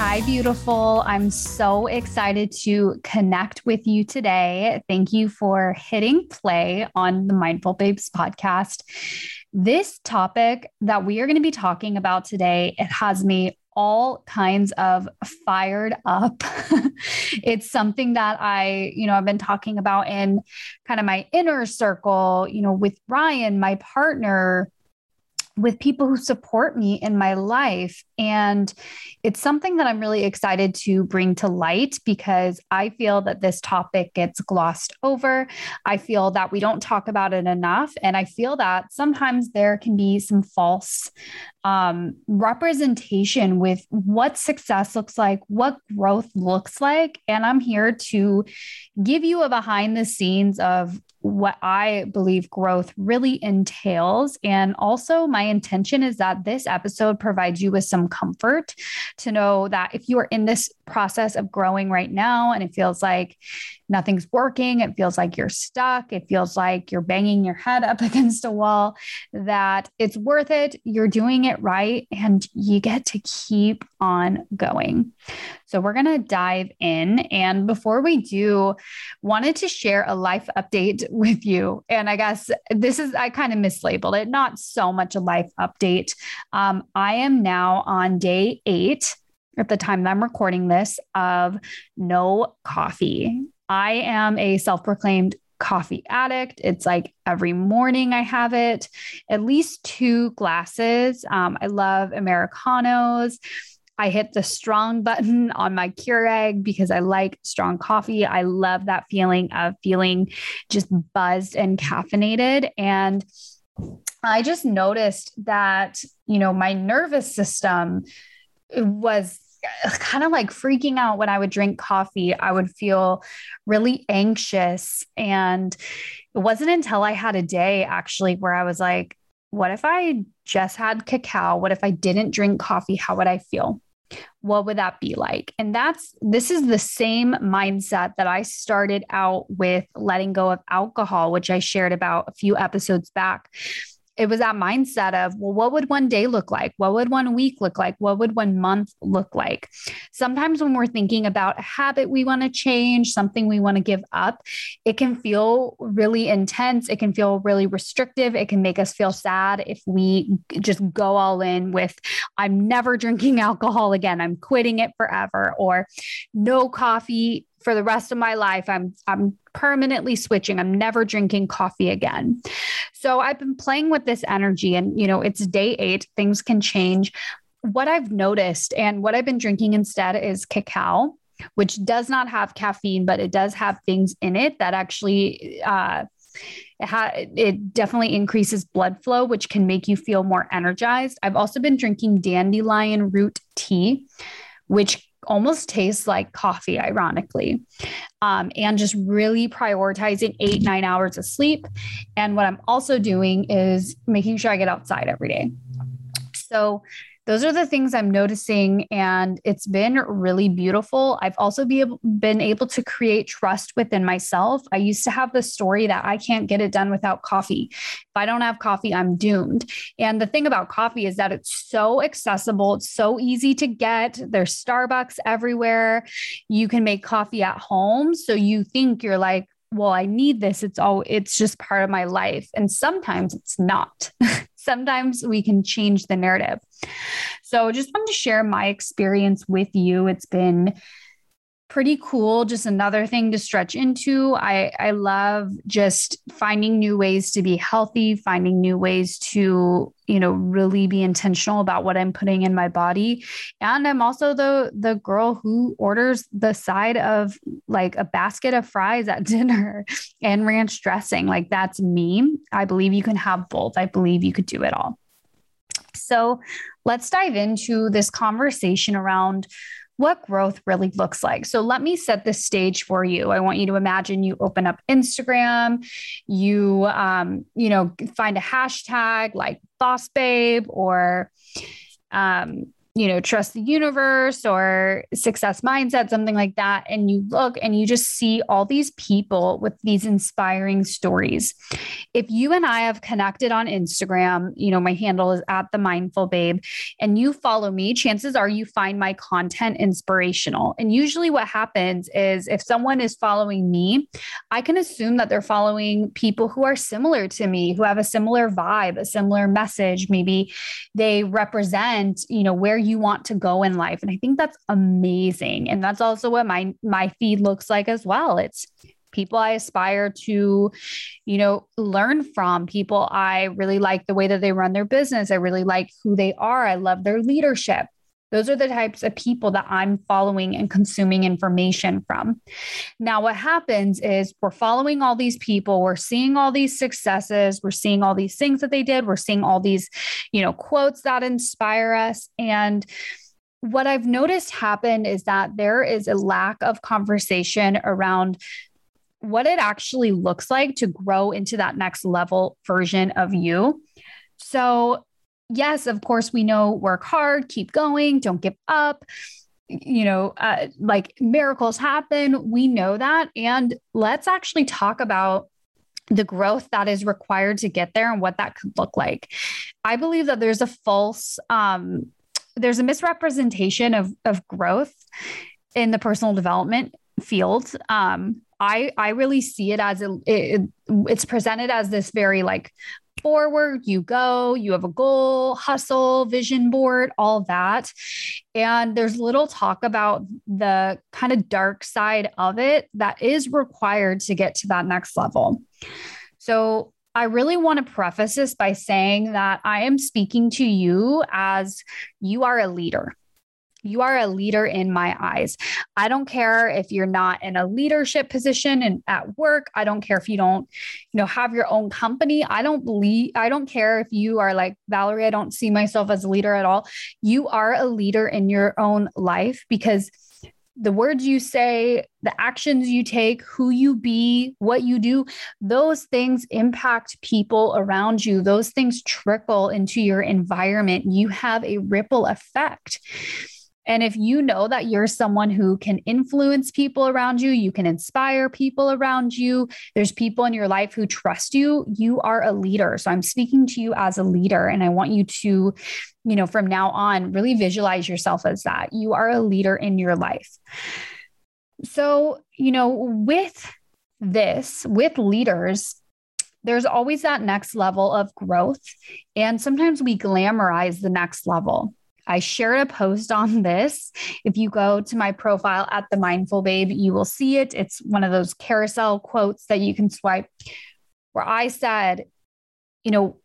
Hi, beautiful. I'm so excited to connect with you today. Thank you for hitting play on the Mindful Babes podcast. This topic that we are going to be talking about today, it has me all kinds of fired up. it's something that I, you know, I've been talking about in kind of my inner circle, you know, with Ryan, my partner, with people who support me in my life. And it's something that I'm really excited to bring to light because I feel that this topic gets glossed over. I feel that we don't talk about it enough. And I feel that sometimes there can be some false um, representation with what success looks like, what growth looks like. And I'm here to give you a behind the scenes of what I believe growth really entails. And also, my intention is that this episode provides you with some comfort to know that if you are in this process of growing right now and it feels like nothing's working, it feels like you're stuck, it feels like you're banging your head up against a wall, that it's worth it, you're doing it right, and you get to keep on going. So we're going to dive in and before we do, wanted to share a life update with you. And I guess this is I kind of mislabeled it, not so much a life update. Um, I am now on day 8 at the time that I'm recording this of no coffee. I am a self proclaimed coffee addict. It's like every morning I have it, at least two glasses. Um, I love Americanos. I hit the strong button on my Keurig because I like strong coffee. I love that feeling of feeling just buzzed and caffeinated. And I just noticed that, you know, my nervous system was kind of like freaking out when I would drink coffee. I would feel really anxious. And it wasn't until I had a day actually where I was like, what if I just had cacao? What if I didn't drink coffee? How would I feel? What would that be like? And that's this is the same mindset that I started out with letting go of alcohol, which I shared about a few episodes back it was that mindset of, well, what would one day look like? What would one week look like? What would one month look like? Sometimes when we're thinking about a habit we want to change, something we want to give up, it can feel really intense. It can feel really restrictive. It can make us feel sad if we just go all in with, I'm never drinking alcohol again. I'm quitting it forever, or no coffee for the rest of my life. I'm I'm permanently switching. I'm never drinking coffee again. So I've been playing with this energy and you know, it's day 8, things can change. What I've noticed and what I've been drinking instead is cacao, which does not have caffeine, but it does have things in it that actually uh, it, ha- it definitely increases blood flow, which can make you feel more energized. I've also been drinking dandelion root tea, which almost tastes like coffee, ironically. Um, and just really prioritizing eight, nine hours of sleep. And what I'm also doing is making sure I get outside every day. So those are the things I'm noticing. And it's been really beautiful. I've also be able, been able to create trust within myself. I used to have the story that I can't get it done without coffee. If I don't have coffee, I'm doomed. And the thing about coffee is that it's so accessible, it's so easy to get. There's Starbucks everywhere. You can make coffee at home. So you think you're like, well, I need this. It's all, it's just part of my life. And sometimes it's not. sometimes we can change the narrative. So, just wanted to share my experience with you. It's been pretty cool. Just another thing to stretch into. I i love just finding new ways to be healthy finding new ways to you know really be intentional about what i'm putting in my body. And i'm also the the girl who orders the side of like a basket of fries at dinner and ranch dressing. Like that's me. I believe you can have both. I believe you could do it all. So let's dive into this conversation around what growth really looks like. So let me set the stage for you. I want you to imagine you open up Instagram, you um, you know, find a hashtag like boss babe or um, you know, trust the universe or success mindset, something like that. And you look and you just see all these people with these inspiring stories. If you and I have connected on Instagram, you know, my handle is at the mindful babe, and you follow me, chances are you find my content inspirational. And usually what happens is if someone is following me, I can assume that they're following people who are similar to me, who have a similar vibe, a similar message. Maybe they represent, you know, where you want to go in life. And I think that's amazing. And that's also what my my feed looks like as well. It's people I aspire to, you know, learn from, people I really like the way that they run their business. I really like who they are. I love their leadership. Those are the types of people that I'm following and consuming information from. Now, what happens is we're following all these people, we're seeing all these successes, we're seeing all these things that they did, we're seeing all these, you know, quotes that inspire us. And what I've noticed happen is that there is a lack of conversation around what it actually looks like to grow into that next level version of you. So, yes, of course, we know work hard, keep going, don't give up. You know, uh, like miracles happen. We know that. And let's actually talk about the growth that is required to get there and what that could look like. I believe that there's a false, um, there's a misrepresentation of, of growth in the personal development field. Um, I I really see it as a, it, it's presented as this very like forward, you go, you have a goal, hustle, vision board, all that. And there's little talk about the kind of dark side of it that is required to get to that next level. So I really want to preface this by saying that I am speaking to you as you are a leader you are a leader in my eyes. I don't care if you're not in a leadership position and at work. I don't care if you don't, you know, have your own company. I don't believe I don't care if you are like Valerie, I don't see myself as a leader at all. You are a leader in your own life because the words you say, the actions you take, who you be, what you do, those things impact people around you. Those things trickle into your environment. You have a ripple effect. And if you know that you're someone who can influence people around you, you can inspire people around you, there's people in your life who trust you, you are a leader. So I'm speaking to you as a leader. And I want you to, you know, from now on, really visualize yourself as that. You are a leader in your life. So, you know, with this, with leaders, there's always that next level of growth. And sometimes we glamorize the next level. I shared a post on this. If you go to my profile at the Mindful Babe, you will see it. It's one of those carousel quotes that you can swipe where I said, you know,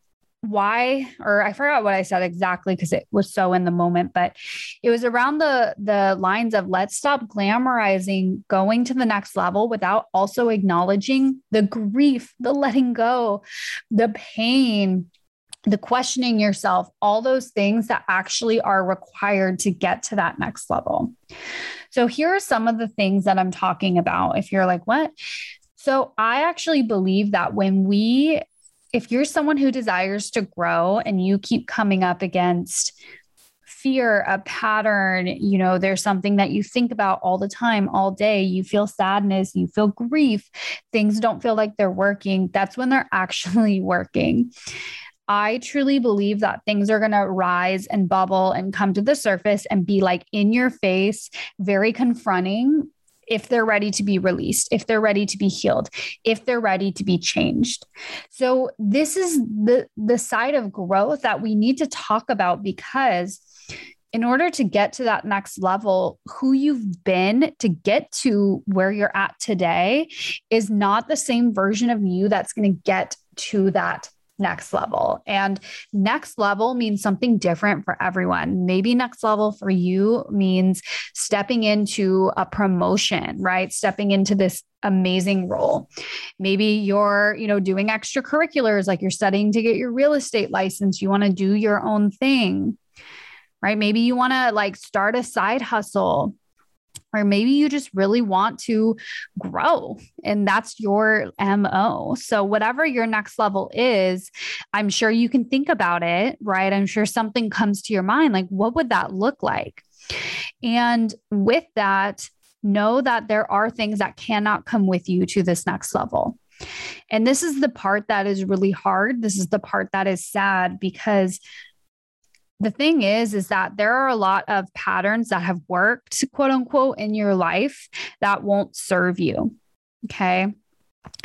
why or I forgot what I said exactly because it was so in the moment, but it was around the the lines of let's stop glamorizing going to the next level without also acknowledging the grief, the letting go, the pain, the questioning yourself, all those things that actually are required to get to that next level. So, here are some of the things that I'm talking about. If you're like, what? So, I actually believe that when we, if you're someone who desires to grow and you keep coming up against fear, a pattern, you know, there's something that you think about all the time, all day, you feel sadness, you feel grief, things don't feel like they're working, that's when they're actually working. I truly believe that things are going to rise and bubble and come to the surface and be like in your face, very confronting if they're ready to be released, if they're ready to be healed, if they're ready to be changed. So this is the the side of growth that we need to talk about because in order to get to that next level, who you've been to get to where you're at today is not the same version of you that's going to get to that next level. And next level means something different for everyone. Maybe next level for you means stepping into a promotion, right? Stepping into this amazing role. Maybe you're, you know, doing extracurriculars like you're studying to get your real estate license, you want to do your own thing. Right? Maybe you want to like start a side hustle or maybe you just really want to grow and that's your MO. So, whatever your next level is, I'm sure you can think about it, right? I'm sure something comes to your mind like, what would that look like? And with that, know that there are things that cannot come with you to this next level. And this is the part that is really hard. This is the part that is sad because the thing is is that there are a lot of patterns that have worked quote unquote in your life that won't serve you okay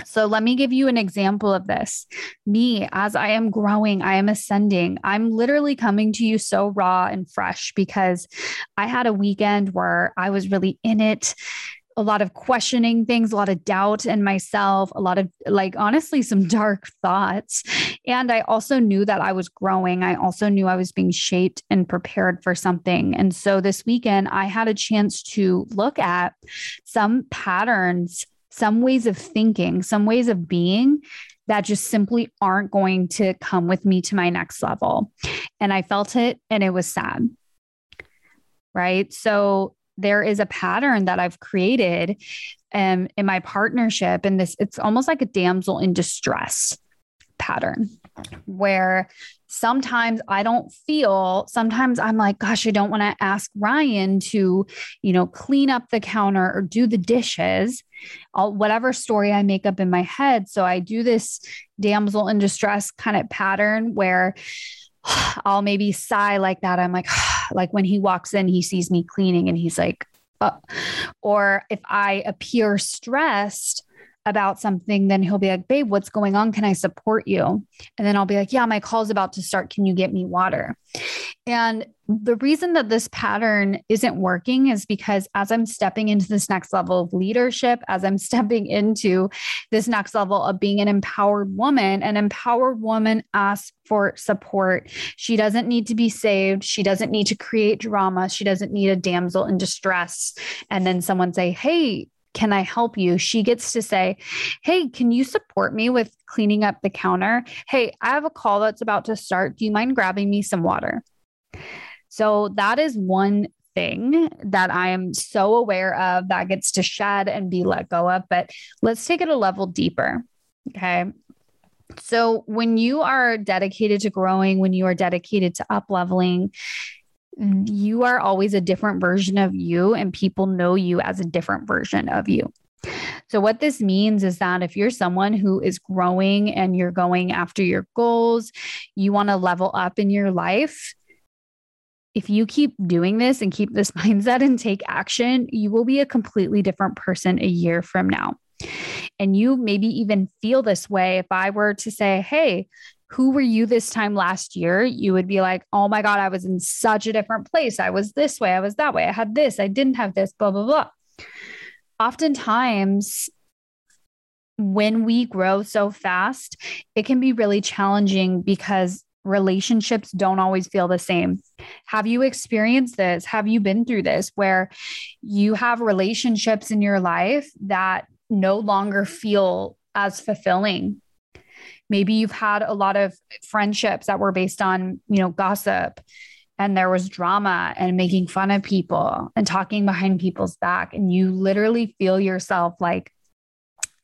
so let me give you an example of this. Me, as I am growing, I am ascending. I'm literally coming to you so raw and fresh because I had a weekend where I was really in it a lot of questioning things, a lot of doubt in myself, a lot of like honestly some dark thoughts. And I also knew that I was growing. I also knew I was being shaped and prepared for something. And so this weekend, I had a chance to look at some patterns, some ways of thinking, some ways of being that just simply aren't going to come with me to my next level. And I felt it and it was sad. Right. So there is a pattern that I've created um, in my partnership. And this, it's almost like a damsel in distress pattern where sometimes I don't feel, sometimes I'm like, gosh, I don't want to ask Ryan to, you know, clean up the counter or do the dishes, I'll, whatever story I make up in my head. So I do this damsel in distress kind of pattern where I'll maybe sigh like that. I'm like, like when he walks in, he sees me cleaning and he's like, uh. or if I appear stressed, about something, then he'll be like, Babe, what's going on? Can I support you? And then I'll be like, Yeah, my call's about to start. Can you get me water? And the reason that this pattern isn't working is because as I'm stepping into this next level of leadership, as I'm stepping into this next level of being an empowered woman, an empowered woman asks for support. She doesn't need to be saved. She doesn't need to create drama. She doesn't need a damsel in distress. And then someone say, Hey, can I help you? She gets to say, Hey, can you support me with cleaning up the counter? Hey, I have a call that's about to start. Do you mind grabbing me some water? So that is one thing that I am so aware of that gets to shed and be let go of. But let's take it a level deeper. Okay. So when you are dedicated to growing, when you are dedicated to up leveling, Mm, you are always a different version of you, and people know you as a different version of you. So, what this means is that if you're someone who is growing and you're going after your goals, you want to level up in your life. If you keep doing this and keep this mindset and take action, you will be a completely different person a year from now. And you maybe even feel this way if I were to say, Hey, who were you this time last year, you would be like, oh my God, I was in such a different place. I was this way, I was that way, I had this, I didn't have this, blah, blah, blah. Oftentimes, when we grow so fast, it can be really challenging because relationships don't always feel the same. Have you experienced this? Have you been through this where you have relationships in your life that no longer feel as fulfilling maybe you've had a lot of friendships that were based on you know gossip and there was drama and making fun of people and talking behind people's back. And you literally feel yourself like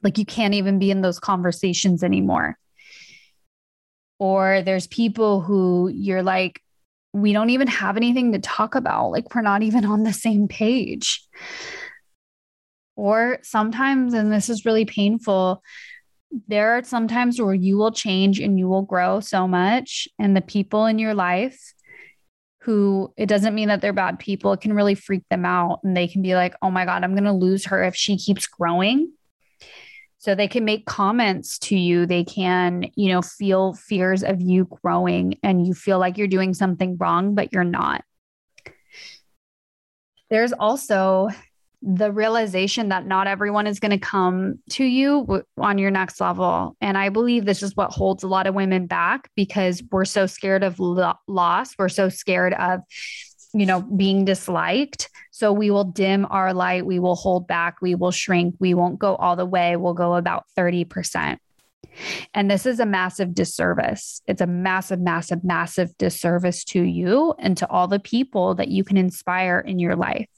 like you can't even be in those conversations anymore. Or there's people who you're like we don't even have anything to talk about. Like we're not even on the same page. Or sometimes and this is really painful there are some times where you will change and you will grow so much. And the people in your life who it doesn't mean that they're bad people, it can really freak them out. And they can be like, oh my God, I'm going to lose her if she keeps growing. So they can make comments to you. They can, you know, feel fears of you growing and you feel like you're doing something wrong, but you're not. There's also the realization that not everyone is going to come to you w- on your next level. And I believe this is what holds a lot of women back because we're so scared of lo- loss. We're so scared of, you know, being disliked. So we will dim our light. We will hold back. We will shrink. We won't go all the way. We'll go about 30%. And this is a massive disservice. It's a massive, massive, massive disservice to you and to all the people that you can inspire in your life.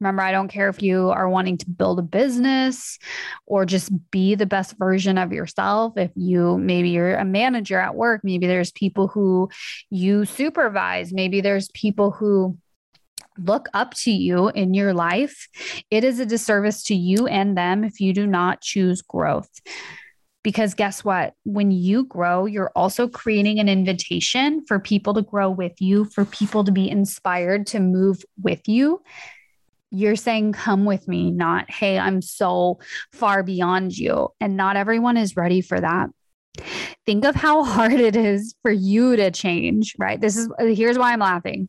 Remember, I don't care if you are wanting to build a business or just be the best version of yourself. If you maybe you're a manager at work, maybe there's people who you supervise, maybe there's people who look up to you in your life. It is a disservice to you and them if you do not choose growth. Because guess what? When you grow, you're also creating an invitation for people to grow with you, for people to be inspired to move with you you're saying, come with me, not, hey, I'm so far beyond you. And not everyone is ready for that. Think of how hard it is for you to change, right? This is here's why I'm laughing.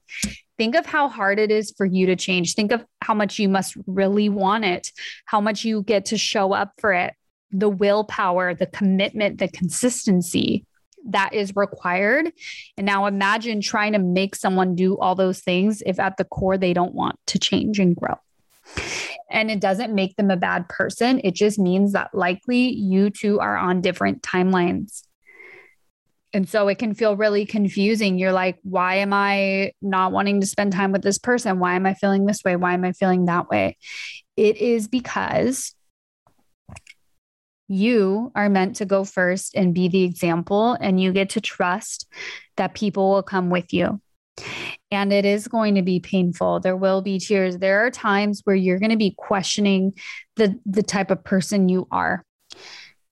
Think of how hard it is for you to change. Think of how much you must really want it, how much you get to show up for it, the willpower, the commitment, the consistency that is required. And now imagine trying to make someone do all those things if at the core they don't want to change and grow. And it doesn't make them a bad person. It just means that likely you two are on different timelines. And so it can feel really confusing. You're like, why am I not wanting to spend time with this person? Why am I feeling this way? Why am I feeling that way? It is because you are meant to go first and be the example, and you get to trust that people will come with you. And it is going to be painful. There will be tears. There are times where you're going to be questioning the, the type of person you are.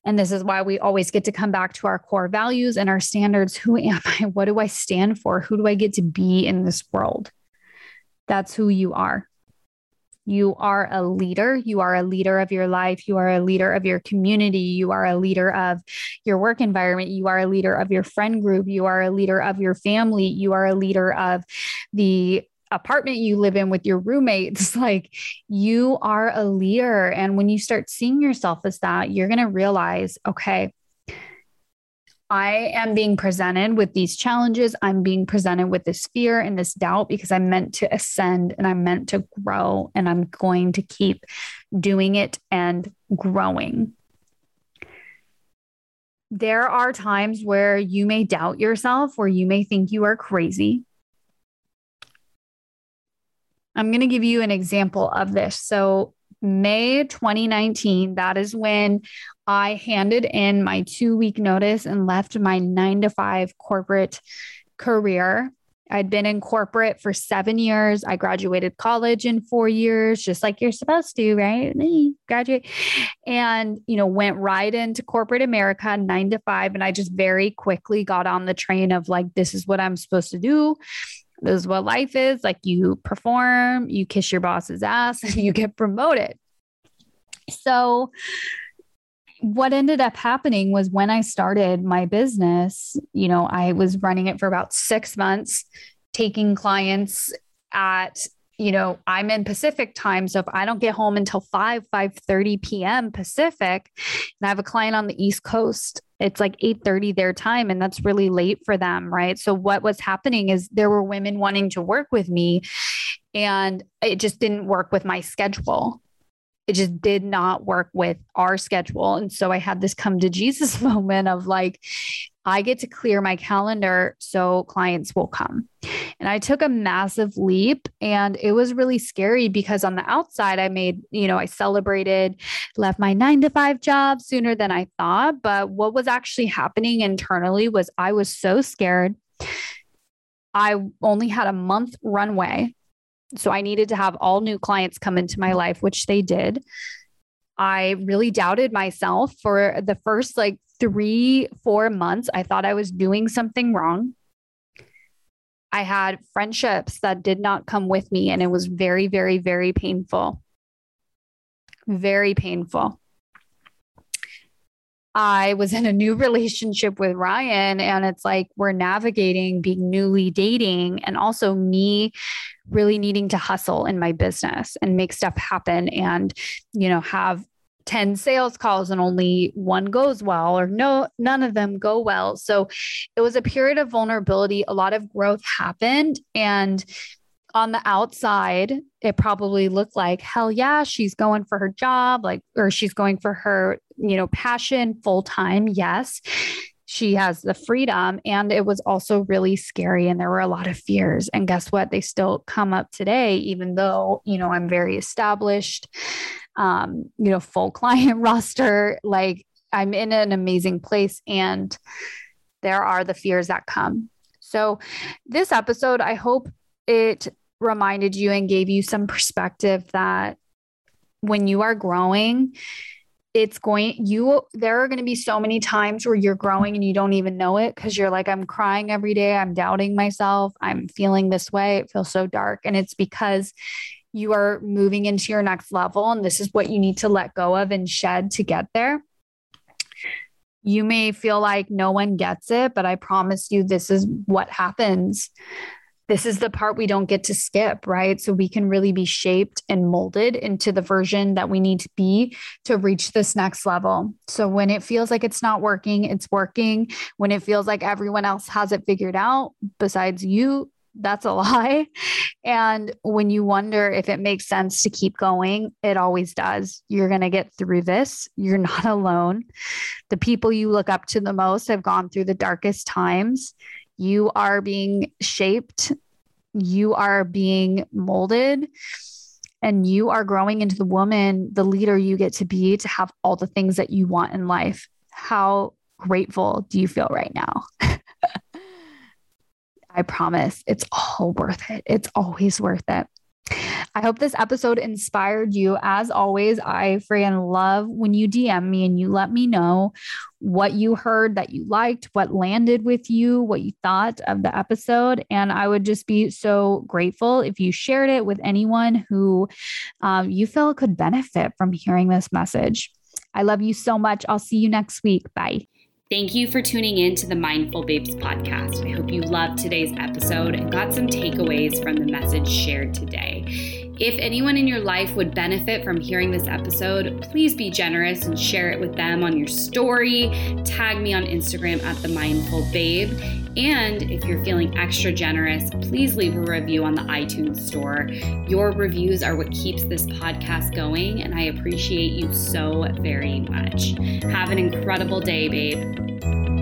And this is why we always get to come back to our core values and our standards. Who am I? What do I stand for? Who do I get to be in this world? That's who you are. You are a leader. You are a leader of your life. You are a leader of your community. You are a leader of your work environment. You are a leader of your friend group. You are a leader of your family. You are a leader of the apartment you live in with your roommates. Like you are a leader. And when you start seeing yourself as that, you're going to realize, okay, I am being presented with these challenges. I'm being presented with this fear and this doubt because I'm meant to ascend and I'm meant to grow and I'm going to keep doing it and growing. There are times where you may doubt yourself, where you may think you are crazy. I'm going to give you an example of this. So, May 2019, that is when I handed in my two week notice and left my nine to five corporate career. I'd been in corporate for seven years. I graduated college in four years, just like you're supposed to, right? Graduate. And, you know, went right into corporate America, nine to five. And I just very quickly got on the train of like, this is what I'm supposed to do. This is what life is. Like, you perform, you kiss your boss's ass, and you get promoted. So, what ended up happening was when I started my business, you know, I was running it for about six months, taking clients at you know i'm in pacific time so if i don't get home until 5 5 30 p.m pacific and i have a client on the east coast it's like 8 30 their time and that's really late for them right so what was happening is there were women wanting to work with me and it just didn't work with my schedule it just did not work with our schedule. And so I had this come to Jesus moment of like, I get to clear my calendar so clients will come. And I took a massive leap and it was really scary because on the outside, I made, you know, I celebrated, left my nine to five job sooner than I thought. But what was actually happening internally was I was so scared. I only had a month runway so I needed to have all new clients come into my life, which they did. I really doubted myself for the first like three, four months. I thought I was doing something wrong. I had friendships that did not come with me, and it was very, very, very painful. Very painful. I was in a new relationship with Ryan, and it's like we're navigating being newly dating and also me really needing to hustle in my business and make stuff happen and, you know, have 10 sales calls and only one goes well or no none of them go well so it was a period of vulnerability a lot of growth happened and on the outside, it probably looked like, hell yeah, she's going for her job, like, or she's going for her, you know, passion full time. Yes. she has the freedom. And it was also really scary. And there were a lot of fears. And guess what? They still come up today, even though, you know, I'm very established, um, you know, full client roster. Like I'm in an amazing place. And there are the fears that come. So, this episode, I hope it reminded you and gave you some perspective that when you are growing, it's going you there are going to be so many times where you're growing and you don't even know it because you're like i'm crying every day i'm doubting myself i'm feeling this way it feels so dark and it's because you are moving into your next level and this is what you need to let go of and shed to get there you may feel like no one gets it but i promise you this is what happens this is the part we don't get to skip, right? So we can really be shaped and molded into the version that we need to be to reach this next level. So when it feels like it's not working, it's working. When it feels like everyone else has it figured out besides you, that's a lie. And when you wonder if it makes sense to keep going, it always does. You're going to get through this. You're not alone. The people you look up to the most have gone through the darkest times you are being shaped, you are being molded, and you are growing into the woman, the leader you get to be to have all the things that you want in life. How grateful do you feel right now? I promise it's all worth it. It's always worth it. I hope this episode inspired you. As always, I freaking love when you DM me and you let me know what you heard that you liked, what landed with you, what you thought of the episode. And I would just be so grateful if you shared it with anyone who um, you feel could benefit from hearing this message. I love you so much. I'll see you next week. Bye. Thank you for tuning in to the Mindful Babes podcast. I hope you loved today's episode and got some takeaways from the message shared today. If anyone in your life would benefit from hearing this episode, please be generous and share it with them on your story. Tag me on Instagram at the Mindful Babe. And if you're feeling extra generous, please leave a review on the iTunes store. Your reviews are what keeps this podcast going, and I appreciate you so very much. Have an incredible day, babe.